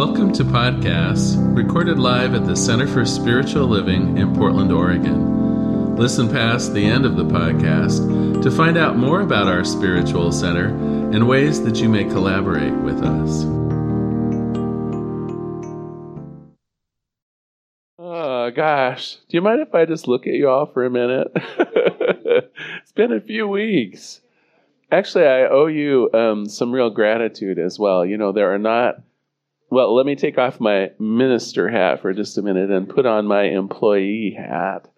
Welcome to podcasts recorded live at the Center for Spiritual Living in Portland, Oregon. Listen past the end of the podcast to find out more about our spiritual center and ways that you may collaborate with us. Oh, gosh. Do you mind if I just look at you all for a minute? it's been a few weeks. Actually, I owe you um, some real gratitude as well. You know, there are not well, let me take off my minister hat for just a minute and put on my employee hat.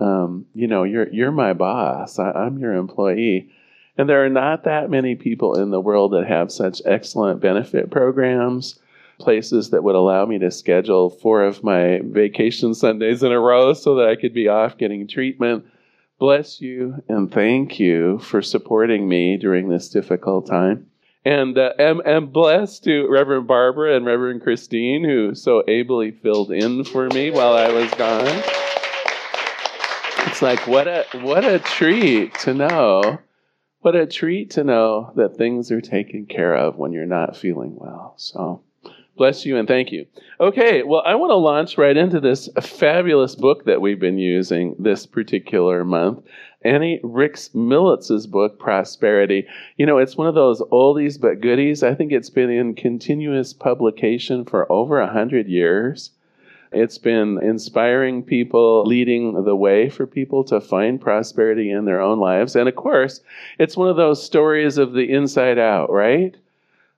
Um, you know, you're you're my boss. I, I'm your employee, and there are not that many people in the world that have such excellent benefit programs, places that would allow me to schedule four of my vacation Sundays in a row so that I could be off getting treatment. Bless you and thank you for supporting me during this difficult time. And uh, am, am blessed to Reverend Barbara and Reverend Christine, who so ably filled in for me while I was gone. It's like what a what a treat to know, what a treat to know that things are taken care of when you're not feeling well. So bless you and thank you. Okay, well, I want to launch right into this fabulous book that we've been using this particular month. Annie Rix Militz's book, Prosperity. You know, it's one of those oldies but goodies. I think it's been in continuous publication for over a hundred years. It's been inspiring people, leading the way for people to find prosperity in their own lives. And of course, it's one of those stories of the inside out, right?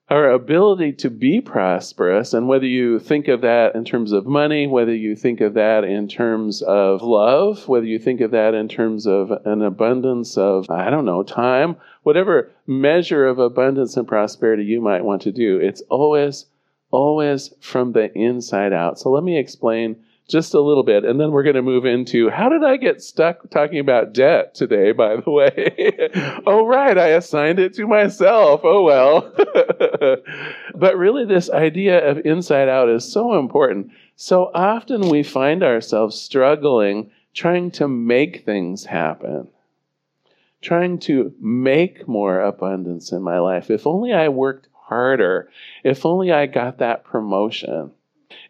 Our ability to be prosperous, and whether you think of that in terms of money, whether you think of that in terms of love, whether you think of that in terms of an abundance of, I don't know, time, whatever measure of abundance and prosperity you might want to do, it's always, always from the inside out. So let me explain just a little bit, and then we're going to move into how did I get stuck talking about debt today, by the way? oh, right, I assigned it to myself. Oh, well. but really, this idea of inside out is so important. So often we find ourselves struggling trying to make things happen, trying to make more abundance in my life. If only I worked harder, if only I got that promotion.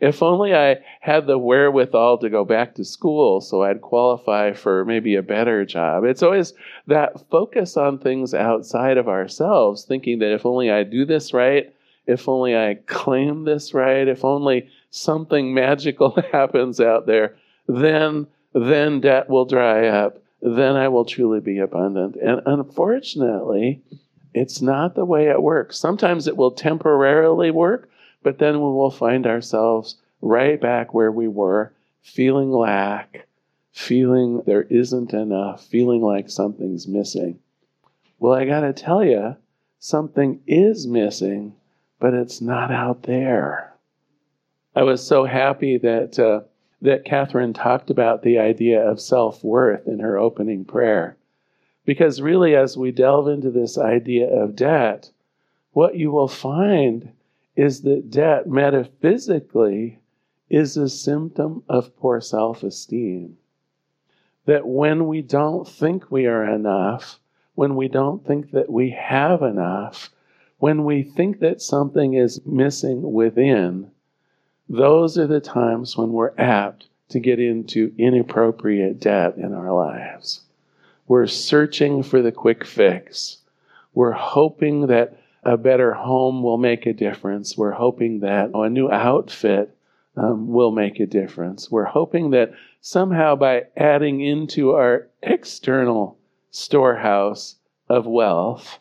If only I had the wherewithal to go back to school so I'd qualify for maybe a better job. It's always that focus on things outside of ourselves, thinking that if only I do this right, if only I claim this right, if only something magical happens out there, then then debt will dry up. Then I will truly be abundant. And unfortunately, it's not the way it works. Sometimes it will temporarily work, but then we will find ourselves right back where we were, feeling lack, feeling there isn't enough, feeling like something's missing. Well, I got to tell you, something is missing, but it's not out there. I was so happy that uh, that Catherine talked about the idea of self worth in her opening prayer, because really, as we delve into this idea of debt, what you will find is that debt metaphysically is a symptom of poor self esteem. That when we don't think we are enough, when we don't think that we have enough, when we think that something is missing within, those are the times when we're apt to get into inappropriate debt in our lives. We're searching for the quick fix. We're hoping that a better home will make a difference. We're hoping that a new outfit um, will make a difference. We're hoping that somehow by adding into our external storehouse of wealth,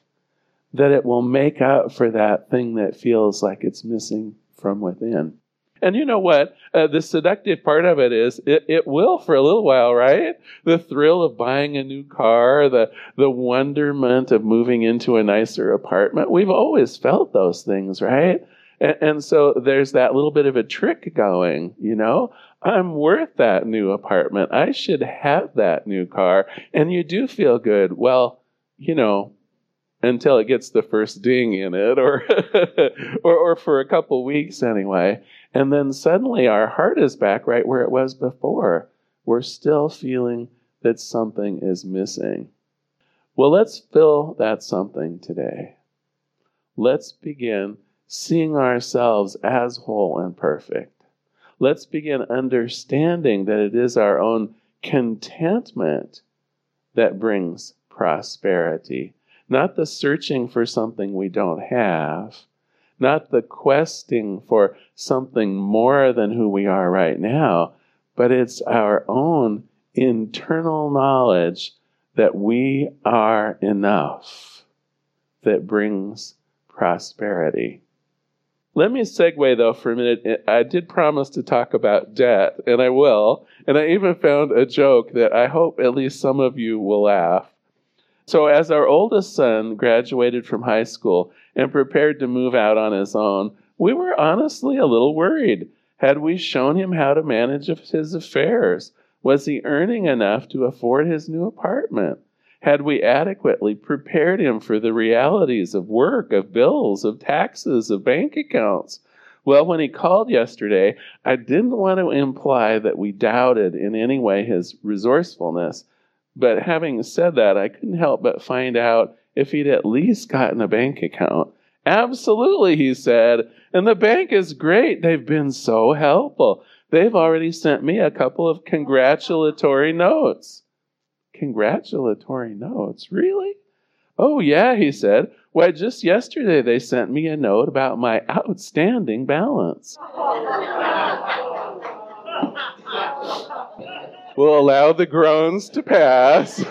that it will make up for that thing that feels like it's missing from within. And you know what? Uh, the seductive part of it is it, it will for a little while, right? The thrill of buying a new car, the, the wonderment of moving into a nicer apartment. We've always felt those things, right? And, and so there's that little bit of a trick going, you know? I'm worth that new apartment. I should have that new car. And you do feel good. Well, you know, until it gets the first ding in it or or, or for a couple weeks anyway and then suddenly our heart is back right where it was before. We're still feeling that something is missing. Well, let's fill that something today. Let's begin seeing ourselves as whole and perfect. Let's begin understanding that it is our own contentment that brings prosperity, not the searching for something we don't have, not the questing for something more than who we are right now, but it's our own internal knowledge that we are enough that brings prosperity. Let me segue though for a minute. I did promise to talk about debt, and I will. And I even found a joke that I hope at least some of you will laugh. So, as our oldest son graduated from high school and prepared to move out on his own, we were honestly a little worried. Had we shown him how to manage his affairs? Was he earning enough to afford his new apartment? Had we adequately prepared him for the realities of work, of bills, of taxes, of bank accounts? Well, when he called yesterday, I didn't want to imply that we doubted in any way his resourcefulness. But having said that, I couldn't help but find out if he'd at least gotten a bank account. Absolutely, he said. And the bank is great. They've been so helpful. They've already sent me a couple of congratulatory notes. Congratulatory notes? Really? Oh, yeah, he said. Why, just yesterday they sent me a note about my outstanding balance. we'll allow the groans to pass.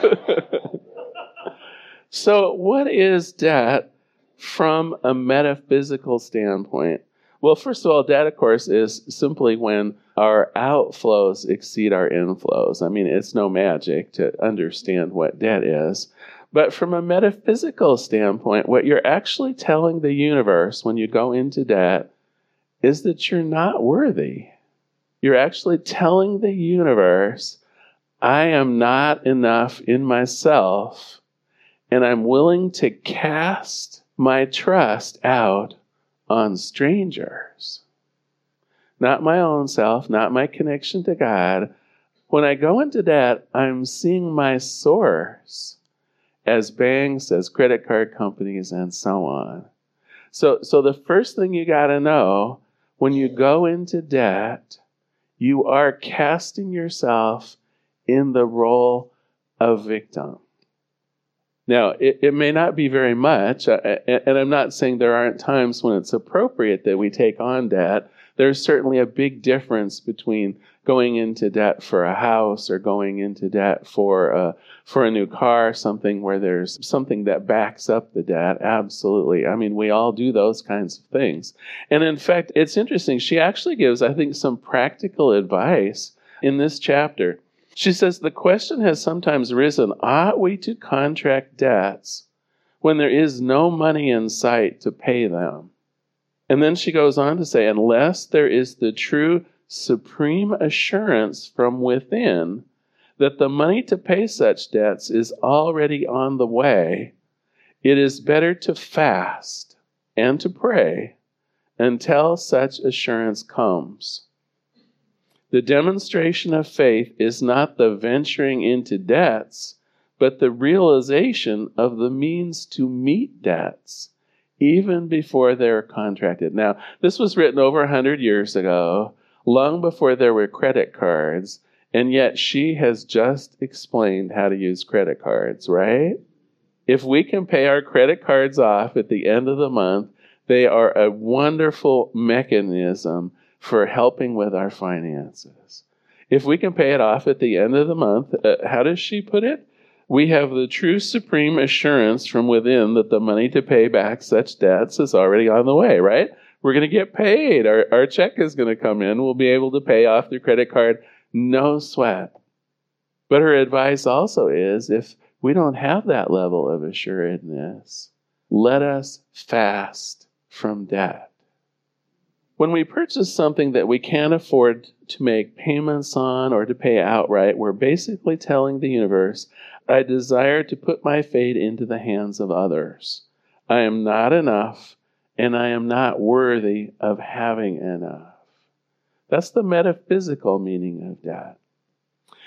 so, what is debt from a metaphysical standpoint? Well, first of all, debt, of course, is simply when our outflows exceed our inflows. I mean, it's no magic to understand what debt is. But from a metaphysical standpoint, what you're actually telling the universe when you go into debt is that you're not worthy. You're actually telling the universe, I am not enough in myself, and I'm willing to cast my trust out on strangers. Not my own self, not my connection to God. When I go into debt, I'm seeing my source as banks, as credit card companies, and so on. So, so the first thing you got to know when you go into debt, you are casting yourself in the role of victim. Now, it, it may not be very much, uh, and I'm not saying there aren't times when it's appropriate that we take on debt. There's certainly a big difference between going into debt for a house or going into debt for a, for a new car, something where there's something that backs up the debt. Absolutely. I mean, we all do those kinds of things. And in fact, it's interesting. She actually gives, I think, some practical advice in this chapter. She says the question has sometimes risen ought we to contract debts when there is no money in sight to pay them? And then she goes on to say, unless there is the true supreme assurance from within that the money to pay such debts is already on the way, it is better to fast and to pray until such assurance comes. The demonstration of faith is not the venturing into debts, but the realization of the means to meet debts, even before they're contracted. Now, this was written over a 100 years ago, long before there were credit cards, and yet she has just explained how to use credit cards, right? If we can pay our credit cards off at the end of the month, they are a wonderful mechanism for helping with our finances. If we can pay it off at the end of the month, uh, how does she put it? We have the true supreme assurance from within that the money to pay back such debts is already on the way, right? We're going to get paid. Our, our check is going to come in. We'll be able to pay off the credit card. No sweat. But her advice also is if we don't have that level of assuredness, let us fast from debt. When we purchase something that we can't afford to make payments on or to pay outright, we're basically telling the universe, I desire to put my fate into the hands of others. I am not enough, and I am not worthy of having enough. That's the metaphysical meaning of debt.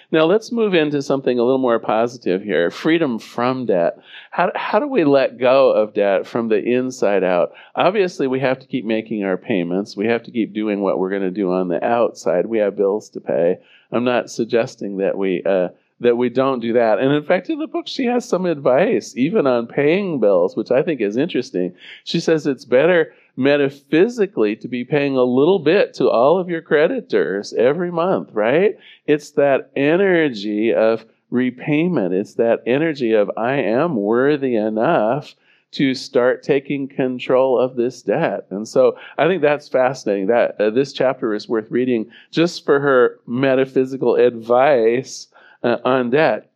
Now let's move into something a little more positive here freedom from debt. How, how do we let go of debt from the inside out? Obviously, we have to keep making our payments, we have to keep doing what we're going to do on the outside. We have bills to pay. I'm not suggesting that we. Uh, that we don't do that. And in fact, in the book, she has some advice, even on paying bills, which I think is interesting. She says it's better metaphysically to be paying a little bit to all of your creditors every month, right? It's that energy of repayment. It's that energy of, I am worthy enough to start taking control of this debt. And so I think that's fascinating. That uh, this chapter is worth reading just for her metaphysical advice uh, on debt.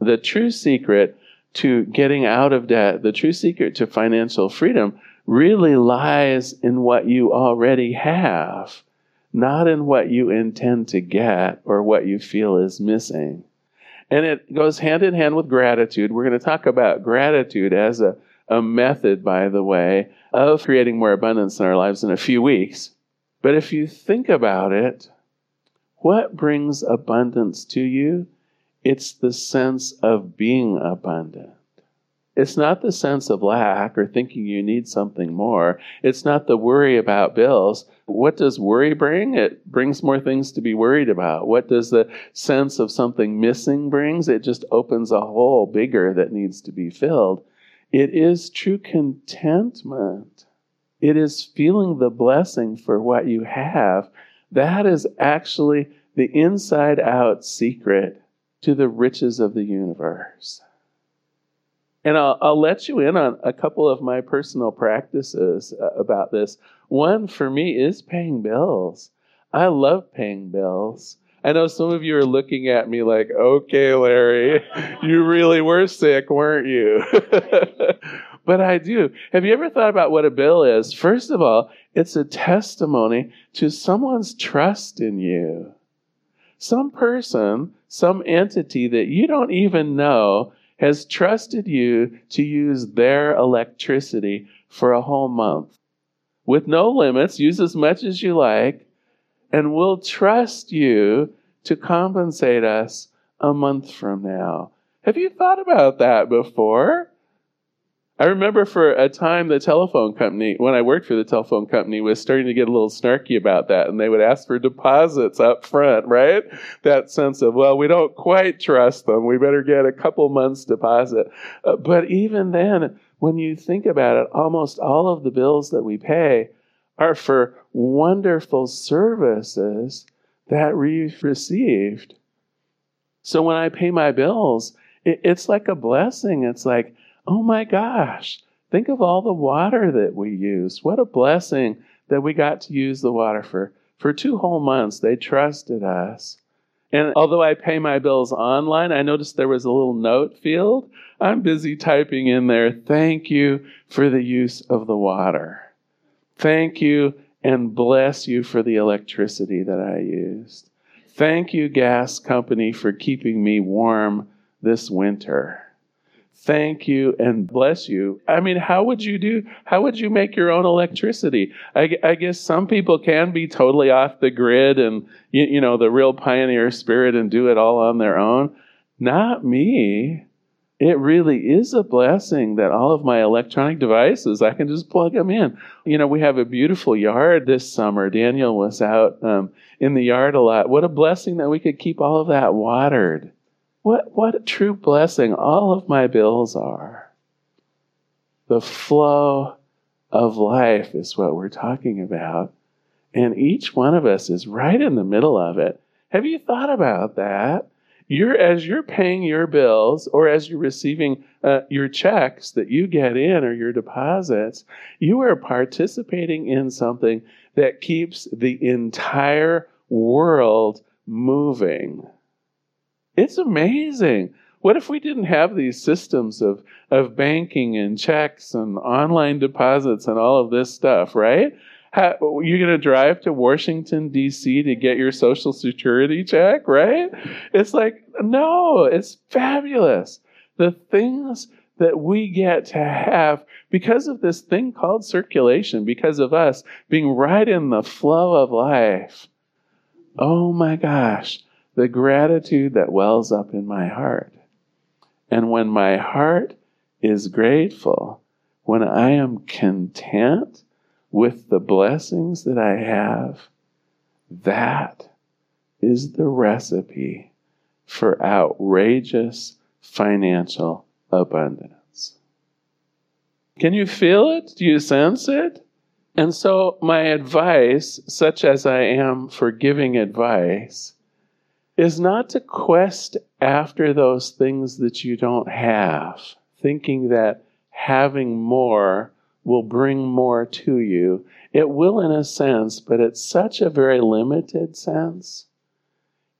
The true secret to getting out of debt, the true secret to financial freedom really lies in what you already have, not in what you intend to get or what you feel is missing. And it goes hand in hand with gratitude. We're going to talk about gratitude as a, a method, by the way, of creating more abundance in our lives in a few weeks. But if you think about it, what brings abundance to you? It's the sense of being abundant. It's not the sense of lack or thinking you need something more. It's not the worry about bills. What does worry bring? It brings more things to be worried about. What does the sense of something missing brings? It just opens a hole bigger that needs to be filled. It is true contentment. It is feeling the blessing for what you have. That is actually the inside out secret to the riches of the universe. And I'll, I'll let you in on a couple of my personal practices uh, about this. One for me is paying bills. I love paying bills. I know some of you are looking at me like, okay, Larry, you really were sick, weren't you? but I do. Have you ever thought about what a bill is? First of all, it's a testimony to someone's trust in you. Some person some entity that you don't even know has trusted you to use their electricity for a whole month with no limits, use as much as you like, and we'll trust you to compensate us a month from now. Have you thought about that before? I remember for a time the telephone company, when I worked for the telephone company, was starting to get a little snarky about that, and they would ask for deposits up front, right? That sense of, well, we don't quite trust them. We better get a couple months deposit. Uh, but even then, when you think about it, almost all of the bills that we pay are for wonderful services that we've received. So when I pay my bills, it, it's like a blessing. It's like, oh my gosh, think of all the water that we used. What a blessing that we got to use the water for. For two whole months, they trusted us. And although I pay my bills online, I noticed there was a little note field. I'm busy typing in there, thank you for the use of the water. Thank you and bless you for the electricity that I used. Thank you, gas company, for keeping me warm this winter thank you and bless you. I mean, how would you do? How would you make your own electricity? I, I guess some people can be totally off the grid and you, you know the real pioneer spirit and do it all on their own. Not me. It really is a blessing that all of my electronic devices, I can just plug them in. You know, we have a beautiful yard this summer. Daniel was out um, in the yard a lot. What a blessing that we could keep all of that watered what, what a true blessing all of my bills are. The flow of life is what we're talking about. And each one of us is right in the middle of it. Have you thought about that? You're, as you're paying your bills or as you're receiving uh, your checks that you get in or your deposits, you are participating in something that keeps the entire world moving. It's amazing. What if we didn't have these systems of, of banking and checks and online deposits and all of this stuff, right? How, you're going to drive to Washington, D.C. to get your Social Security check, right? It's like, no, it's fabulous. The things that we get to have because of this thing called circulation, because of us being right in the flow of life. Oh my gosh the gratitude that wells up in my heart. And when my heart is grateful, when I am content with the blessings that I have, that is the recipe for outrageous financial abundance. Can you feel it? Do you sense it? And so, my advice, such as I am for giving advice, is not to quest after those things that you don't have, thinking that having more will bring more to you. It will, in a sense, but it's such a very limited sense.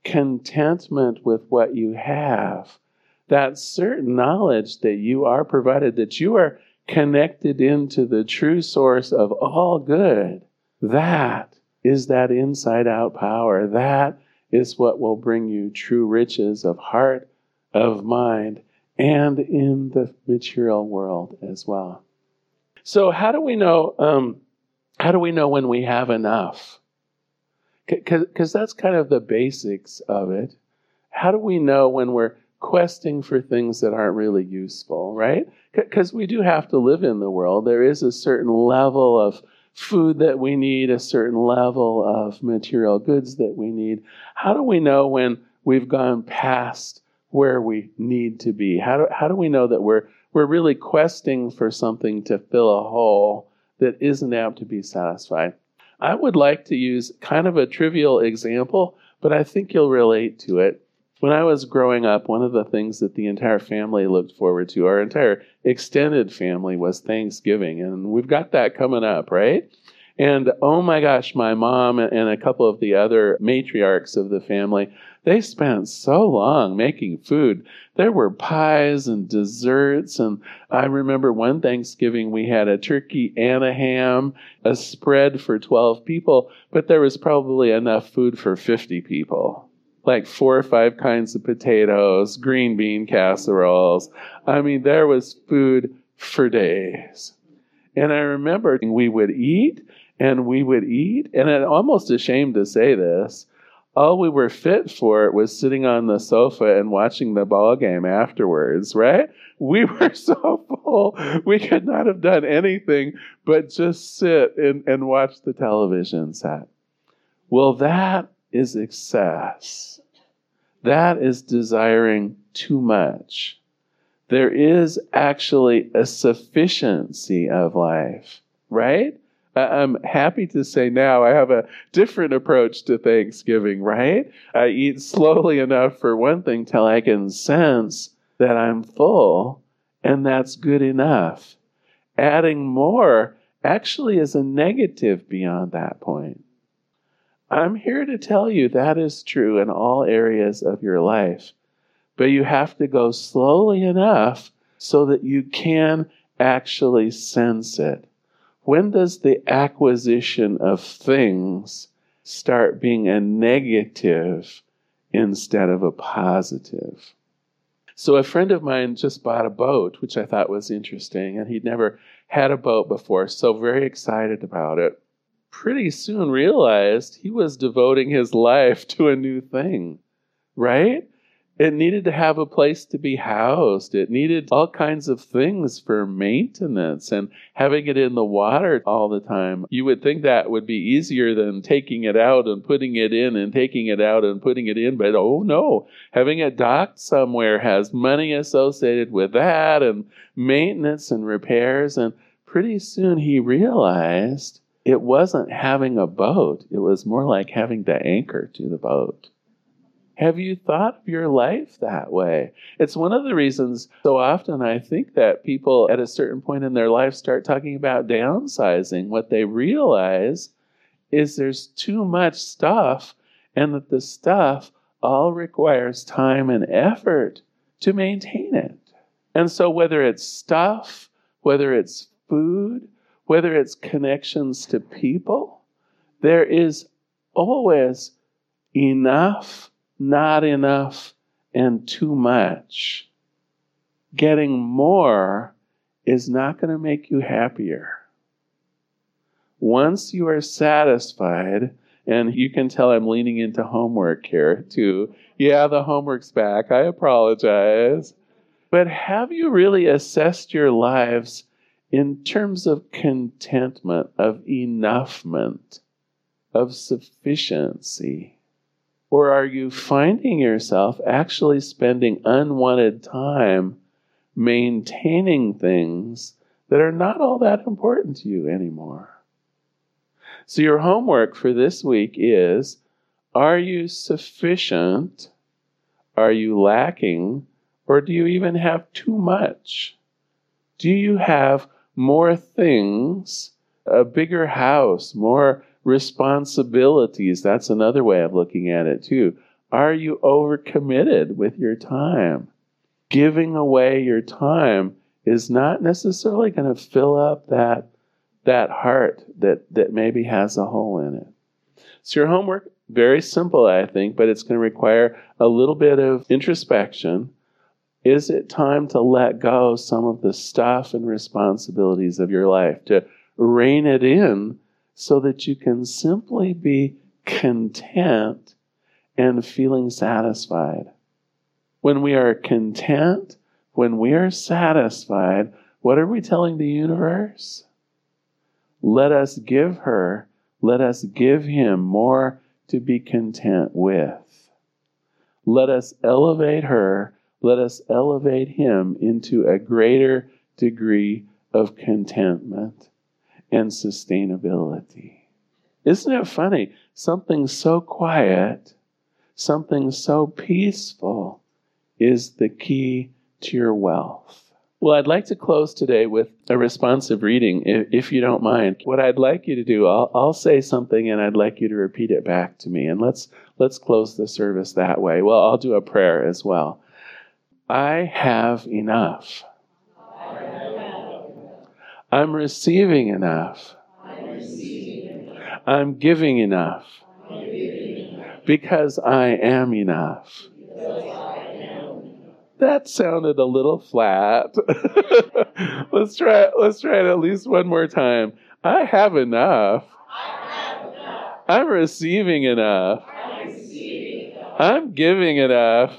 Contentment with what you have, that certain knowledge that you are provided, that you are connected into the true source of all good, that is that inside out power. That is what will bring you true riches of heart, of mind, and in the material world as well. So, how do we know? Um, how do we know when we have enough? Because that's kind of the basics of it. How do we know when we're questing for things that aren't really useful, right? Because we do have to live in the world. There is a certain level of food that we need, a certain level of material goods that we need. How do we know when we've gone past where we need to be? How do, how do we know that we're, we're really questing for something to fill a hole that isn't apt to be satisfied? I would like to use kind of a trivial example, but I think you'll relate to it. When I was growing up, one of the things that the entire family looked forward to, our entire extended family, was Thanksgiving. And we've got that coming up, right? And oh my gosh, my mom and a couple of the other matriarchs of the family, they spent so long making food. There were pies and desserts. And I remember one Thanksgiving we had a turkey and a ham, a spread for 12 people, but there was probably enough food for 50 people like four or five kinds of potatoes, green bean casseroles. I mean, there was food for days. And I remember we would eat and we would eat, and I'm almost ashamed to say this. All we were fit for was sitting on the sofa and watching the ball game afterwards, right? We were so full, we could not have done anything but just sit and, and watch the television set. Well, that is excess. That is desiring too much. There is actually a sufficiency of life, right? I'm happy to say now I have a different approach to Thanksgiving, right? I eat slowly enough for one thing till I can sense that I'm full, and that's good enough. Adding more actually is a negative beyond that point. I'm here to tell you that is true in all areas of your life. But you have to go slowly enough so that you can actually sense it. When does the acquisition of things start being a negative instead of a positive? So, a friend of mine just bought a boat, which I thought was interesting, and he'd never had a boat before, so very excited about it pretty soon realized he was devoting his life to a new thing, right? It needed to have a place to be housed. It needed all kinds of things for maintenance and having it in the water all the time. You would think that would be easier than taking it out and putting it in and taking it out and putting it in. But oh no, having it docked somewhere has money associated with that and maintenance and repairs. And pretty soon he realized it wasn't having a boat, it was more like having to anchor to the boat. Have you thought of your life that way? It's one of the reasons so often I think that people at a certain point in their life start talking about downsizing. What they realize is there's too much stuff, and that the stuff all requires time and effort to maintain it. And so, whether it's stuff, whether it's food, whether it's connections to people, there is always enough, not enough, and too much. Getting more is not going to make you happier. Once you are satisfied, And you can tell I'm leaning into homework here, too. Yeah, the homework's back. I apologize. But have you really assessed your lives in terms of contentment, of enoughment, of sufficiency? Or are you finding yourself actually spending unwanted time maintaining things that are not all that important to you anymore? So, your homework for this week is Are you sufficient? Are you lacking? Or do you even have too much? Do you have more things, a bigger house, more responsibilities? That's another way of looking at it, too. Are you overcommitted with your time? Giving away your time is not necessarily going to fill up that, that heart that, that maybe has a hole in it. So, your homework, very simple, I think, but it's going to require a little bit of introspection is it time to let go some of the stuff and responsibilities of your life, to rein it in so that you can simply be content and feeling satisfied? When we are content, when we are satisfied, what are we telling the universe? Let us give her, let us give him more to be content with. Let us elevate her let us elevate him into a greater degree of contentment and sustainability. Isn't it funny? Something so quiet, something so peaceful is the key to your wealth. Well, I'd like to close today with a responsive reading, if, you don't mind. What I'd like you to do, I'll, I'll say something and I'd like you to repeat it back to me. And let's, let's close the service that way. Well, I'll do a prayer as well. I have enough. I'm receiving enough. I'm giving enough. Because I am enough. That sounded a little flat. let's try let's try it at least one more time. I have enough. I'm receiving enough. I'm giving enough.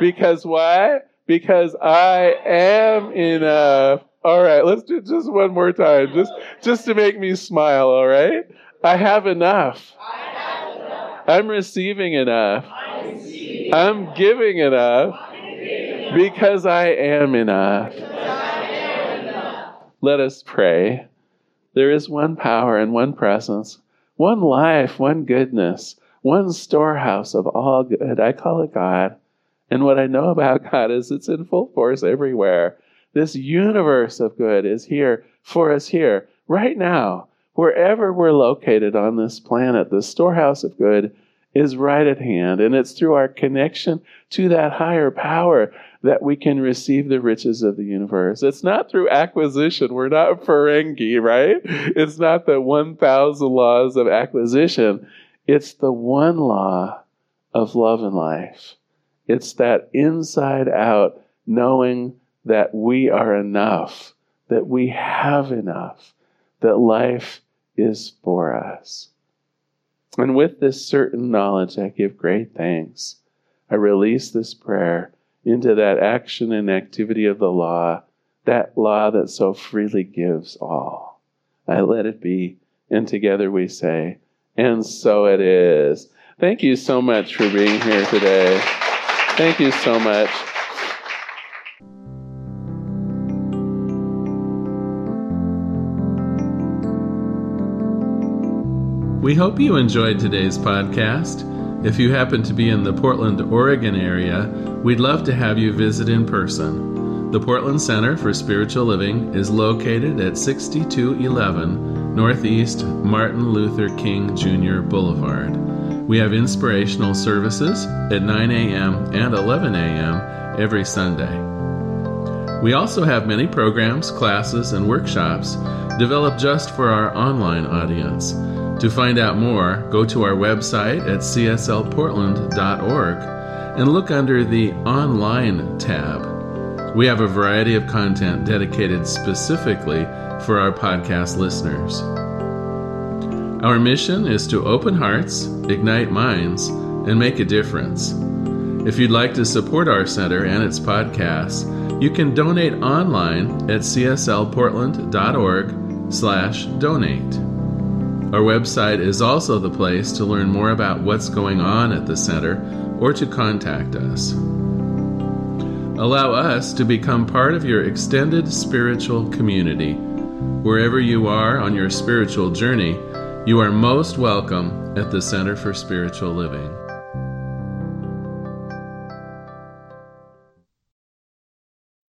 Because why? Because I am enough. All right, let's do just one more time, just just to make me smile. All right, I have enough. I have enough. I'm receiving enough. I'm, receiving I'm giving enough. Because. I am enough. Let us pray. There is one power and one presence, one life, one goodness, one storehouse of all good. I call it God. And what I know about God is it's in full force everywhere. This universe of good is here for us here, right now, wherever we're located on this planet. The storehouse of good is right at hand. And it's through our connection to that higher power that we can receive the riches of the universe. It's not through acquisition. We're not Ferengi, right? It's not the 1,000 laws of acquisition. It's the one law of love and life. It's that inside out knowing that we are enough, that we have enough, that life is for us. And with this certain knowledge, I give great thanks. I release this prayer into that action and activity of the law, that law that so freely gives all. I let it be, and together we say, and so it is. Thank you so much for being here today. Thank you so much. We hope you enjoyed today's podcast. If you happen to be in the Portland, Oregon area, we'd love to have you visit in person. The Portland Center for Spiritual Living is located at 6211 Northeast Martin Luther King Jr. Boulevard. We have inspirational services at 9 a.m. and 11 a.m. every Sunday. We also have many programs, classes, and workshops developed just for our online audience. To find out more, go to our website at cslportland.org and look under the Online tab. We have a variety of content dedicated specifically for our podcast listeners. Our mission is to open hearts, ignite minds, and make a difference. If you'd like to support our center and its podcasts, you can donate online at cslportland.org/donate. Our website is also the place to learn more about what's going on at the center or to contact us. Allow us to become part of your extended spiritual community. Wherever you are on your spiritual journey, you are most welcome at the Center for Spiritual Living.